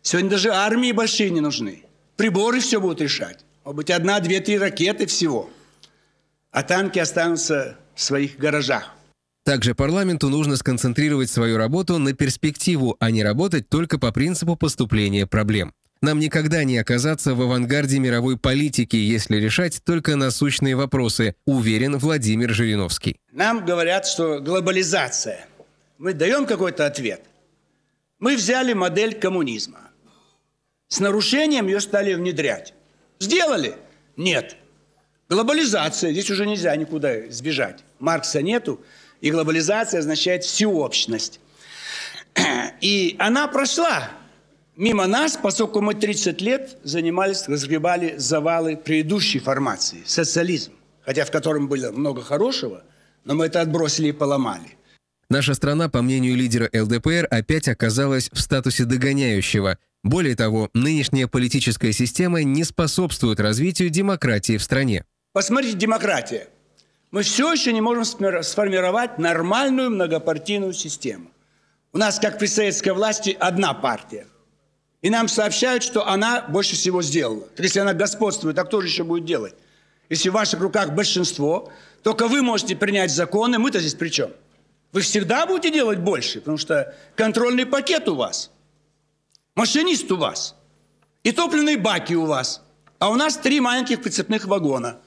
Сегодня даже армии большие не нужны. Приборы все будут решать. Может быть, одна, две, три ракеты всего. А танки останутся в своих гаражах. Также парламенту нужно сконцентрировать свою работу на перспективу, а не работать только по принципу поступления проблем. Нам никогда не оказаться в авангарде мировой политики, если решать только насущные вопросы, уверен Владимир Жириновский. Нам говорят, что глобализация. Мы даем какой-то ответ. Мы взяли модель коммунизма. С нарушением ее стали внедрять. Сделали? Нет. Глобализация. Здесь уже нельзя никуда сбежать. Маркса нету. И глобализация означает всеобщность. И она прошла мимо нас, поскольку мы 30 лет занимались, разгребали завалы предыдущей формации, социализм, хотя в котором было много хорошего, но мы это отбросили и поломали. Наша страна, по мнению лидера ЛДПР, опять оказалась в статусе догоняющего. Более того, нынешняя политическая система не способствует развитию демократии в стране. Посмотрите, демократия. Мы все еще не можем сформировать нормальную многопартийную систему. У нас, как при советской власти, одна партия – и нам сообщают, что она больше всего сделала. Так если она господствует, а кто же еще будет делать? Если в ваших руках большинство, только вы можете принять законы, мы-то здесь при чем? Вы всегда будете делать больше, потому что контрольный пакет у вас, машинист у вас, и топливные баки у вас, а у нас три маленьких прицепных вагона.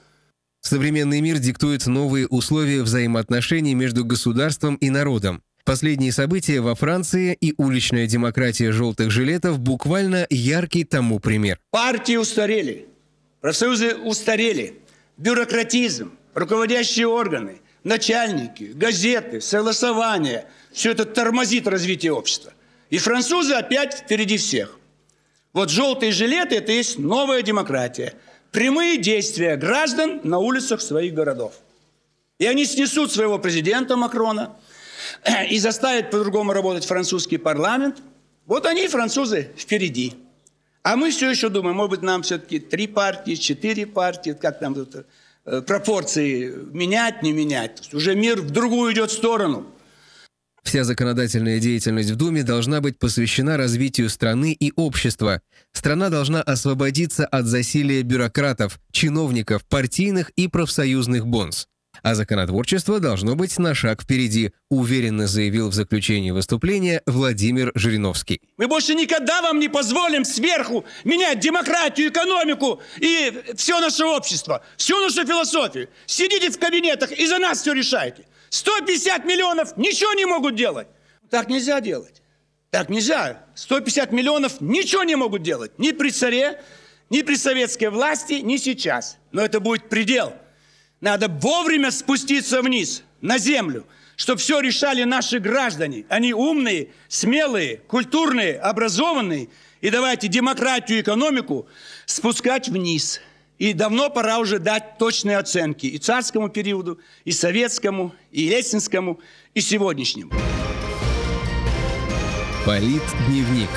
Современный мир диктует новые условия взаимоотношений между государством и народом. Последние события во Франции и уличная демократия желтых жилетов буквально яркий тому пример. Партии устарели, профсоюзы устарели, бюрократизм, руководящие органы, начальники, газеты, согласования – все это тормозит развитие общества. И французы опять впереди всех. Вот желтые жилеты – это есть новая демократия. Прямые действия граждан на улицах своих городов. И они снесут своего президента Макрона – и заставить по-другому работать французский парламент, вот они, французы, впереди. А мы все еще думаем, может быть, нам все-таки три партии, четыре партии, как там тут э, пропорции менять, не менять. Уже мир в другую идет сторону. Вся законодательная деятельность в Думе должна быть посвящена развитию страны и общества. Страна должна освободиться от засилия бюрократов, чиновников, партийных и профсоюзных бонс а законотворчество должно быть на шаг впереди, уверенно заявил в заключении выступления Владимир Жириновский. Мы больше никогда вам не позволим сверху менять демократию, экономику и все наше общество, всю нашу философию. Сидите в кабинетах и за нас все решаете. 150 миллионов ничего не могут делать. Так нельзя делать. Так нельзя. 150 миллионов ничего не могут делать. Ни при царе, ни при советской власти, ни сейчас. Но это будет предел. Надо вовремя спуститься вниз, на землю, чтобы все решали наши граждане. Они умные, смелые, культурные, образованные. И давайте демократию экономику спускать вниз. И давно пора уже дать точные оценки и царскому периоду, и советскому, и ельцинскому, и сегодняшнему. Политдневник.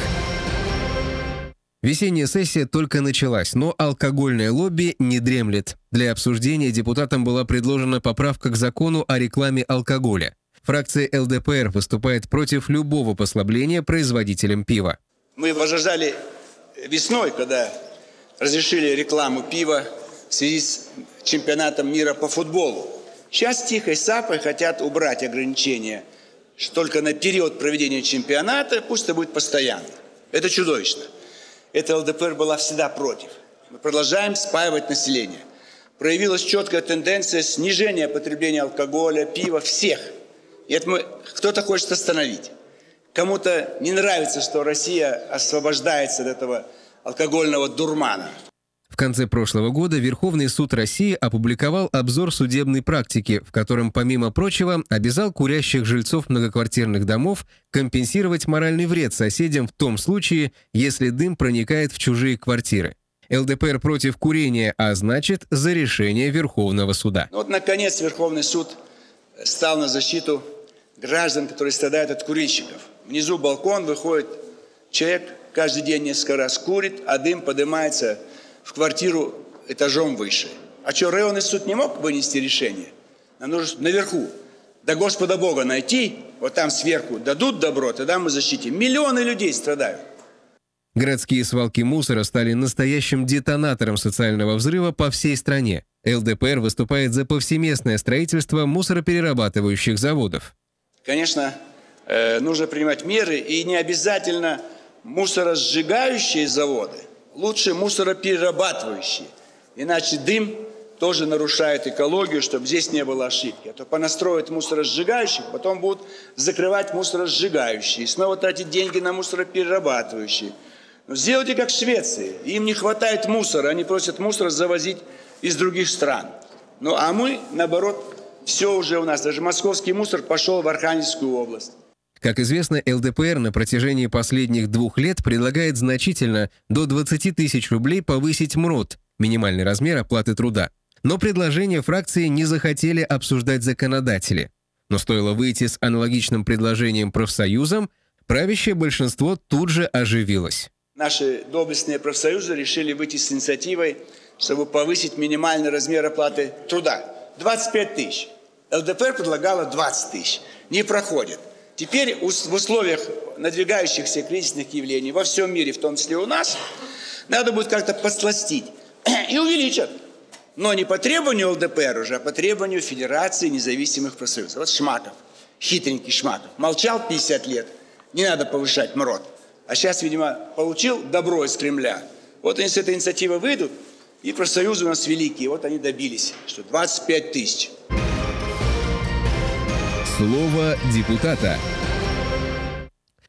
Весенняя сессия только началась, но алкогольное лобби не дремлет. Для обсуждения депутатам была предложена поправка к закону о рекламе алкоголя. Фракция ЛДПР выступает против любого послабления производителям пива. Мы возжаждали весной, когда разрешили рекламу пива в связи с чемпионатом мира по футболу. Сейчас тихой сапой хотят убрать ограничения только на период проведения чемпионата, пусть это будет постоянно. Это чудовищно. Эта ЛДПР была всегда против. Мы продолжаем спаивать население. Проявилась четкая тенденция снижения потребления алкоголя, пива, всех. И это мы, кто-то хочет остановить. Кому-то не нравится, что Россия освобождается от этого алкогольного дурмана. В конце прошлого года Верховный суд России опубликовал обзор судебной практики, в котором, помимо прочего, обязал курящих жильцов многоквартирных домов компенсировать моральный вред соседям в том случае, если дым проникает в чужие квартиры. ЛДПР против курения, а значит, за решение Верховного суда. Ну вот, наконец, Верховный суд стал на защиту граждан, которые страдают от курильщиков. Внизу балкон, выходит человек, каждый день несколько раз курит, а дым поднимается в квартиру этажом выше. А что, районный суд не мог вынести решение? Нам нужно наверху до Господа Бога найти, вот там сверху дадут добро, тогда мы защитим. Миллионы людей страдают. Городские свалки мусора стали настоящим детонатором социального взрыва по всей стране. ЛДПР выступает за повсеместное строительство мусороперерабатывающих заводов. Конечно, э, нужно принимать меры, и не обязательно мусоросжигающие заводы, лучше мусороперерабатывающие. Иначе дым тоже нарушает экологию, чтобы здесь не было ошибки. А то понастроят мусоросжигающих, потом будут закрывать мусоросжигающие, и снова тратить деньги на мусороперерабатывающие. Но сделайте как в Швеции. Им не хватает мусора, они просят мусор завозить из других стран. Ну а мы, наоборот, все уже у нас. Даже московский мусор пошел в Архангельскую область. Как известно, ЛДПР на протяжении последних двух лет предлагает значительно до 20 тысяч рублей повысить МРОД, минимальный размер оплаты труда. Но предложение фракции не захотели обсуждать законодатели. Но стоило выйти с аналогичным предложением профсоюзам, правящее большинство тут же оживилось. Наши доблестные профсоюзы решили выйти с инициативой, чтобы повысить минимальный размер оплаты труда. 25 тысяч. ЛДПР предлагала 20 тысяч. Не проходит. Теперь в условиях надвигающихся кризисных явлений во всем мире, в том числе у нас, надо будет как-то подсластить и увеличат. Но не по требованию ЛДПР уже, а по требованию Федерации независимых профсоюзов. Вот Шмаков, хитренький Шмаков, молчал 50 лет, не надо повышать МРОД. А сейчас, видимо, получил добро из Кремля. Вот они с этой инициативы выйдут, и профсоюзы у нас великие. Вот они добились, что 25 тысяч. Слово депутата.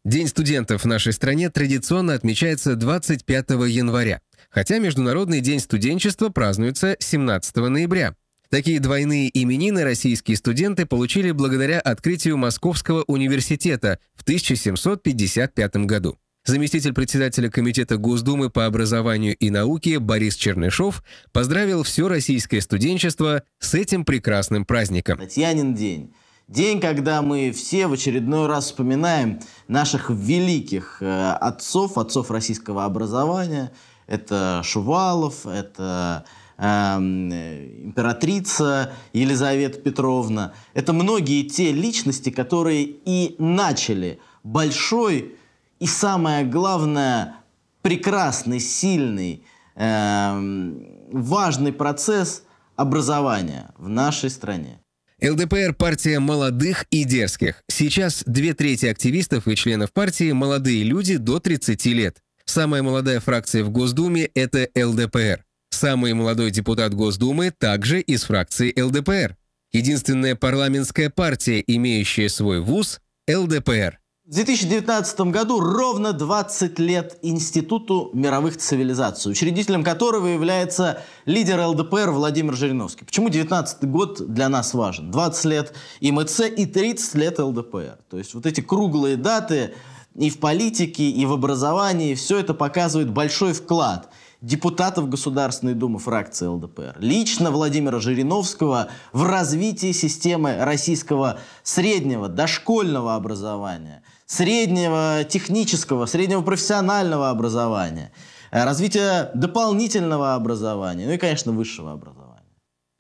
День студентов в нашей стране традиционно отмечается 25 января, хотя Международный день студенчества празднуется 17 ноября. Такие двойные именины российские студенты получили благодаря открытию Московского университета в 1755 году. Заместитель председателя Комитета Госдумы по образованию и науке Борис Чернышов поздравил все российское студенчество с этим прекрасным праздником. Татьянин день. День, когда мы все в очередной раз вспоминаем наших великих э, отцов, отцов российского образования. Это Шувалов, это э, императрица Елизавета Петровна. Это многие те личности, которые и начали большой и самое главное прекрасный, сильный, э, важный процесс образования в нашей стране. ЛДПР – партия молодых и дерзких. Сейчас две трети активистов и членов партии – молодые люди до 30 лет. Самая молодая фракция в Госдуме – это ЛДПР. Самый молодой депутат Госдумы также из фракции ЛДПР. Единственная парламентская партия, имеющая свой вуз – ЛДПР. В 2019 году ровно 20 лет Институту мировых цивилизаций, учредителем которого является лидер ЛДПР Владимир Жириновский. Почему 19 год для нас важен? 20 лет ИМЦ и 30 лет ЛДПР. То есть вот эти круглые даты и в политике, и в образовании, все это показывает большой вклад депутатов Государственной Думы фракции ЛДПР, лично Владимира Жириновского в развитии системы российского среднего дошкольного образования – среднего технического, среднего профессионального образования, э, развития дополнительного образования, ну и, конечно, высшего образования.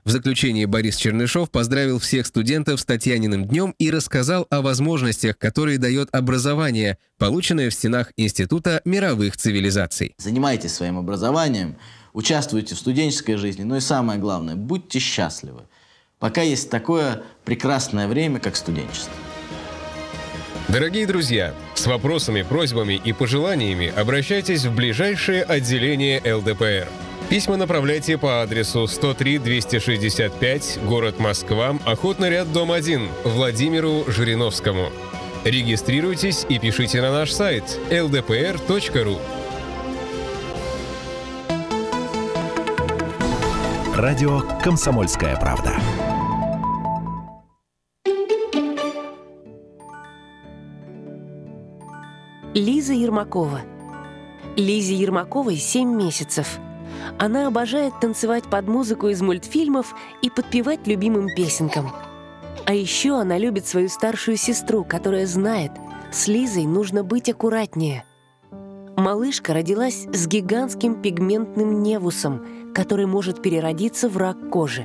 В заключение Борис Чернышов поздравил всех студентов с Татьяниным днем и рассказал о возможностях, которые дает образование, полученное в стенах Института мировых цивилизаций. Занимайтесь своим образованием, участвуйте в студенческой жизни, ну и самое главное, будьте счастливы, пока есть такое прекрасное время, как студенчество. Дорогие друзья, с вопросами, просьбами и пожеланиями обращайтесь в ближайшее отделение ЛДПР. Письма направляйте по адресу 103-265, город Москва, Охотный ряд, дом 1, Владимиру Жириновскому. Регистрируйтесь и пишите на наш сайт ldpr.ru. Радио «Комсомольская правда». Лиза Ермакова. Лизе Ермаковой 7 месяцев. Она обожает танцевать под музыку из мультфильмов и подпевать любимым песенкам. А еще она любит свою старшую сестру, которая знает, с Лизой нужно быть аккуратнее. Малышка родилась с гигантским пигментным невусом, который может переродиться в рак кожи.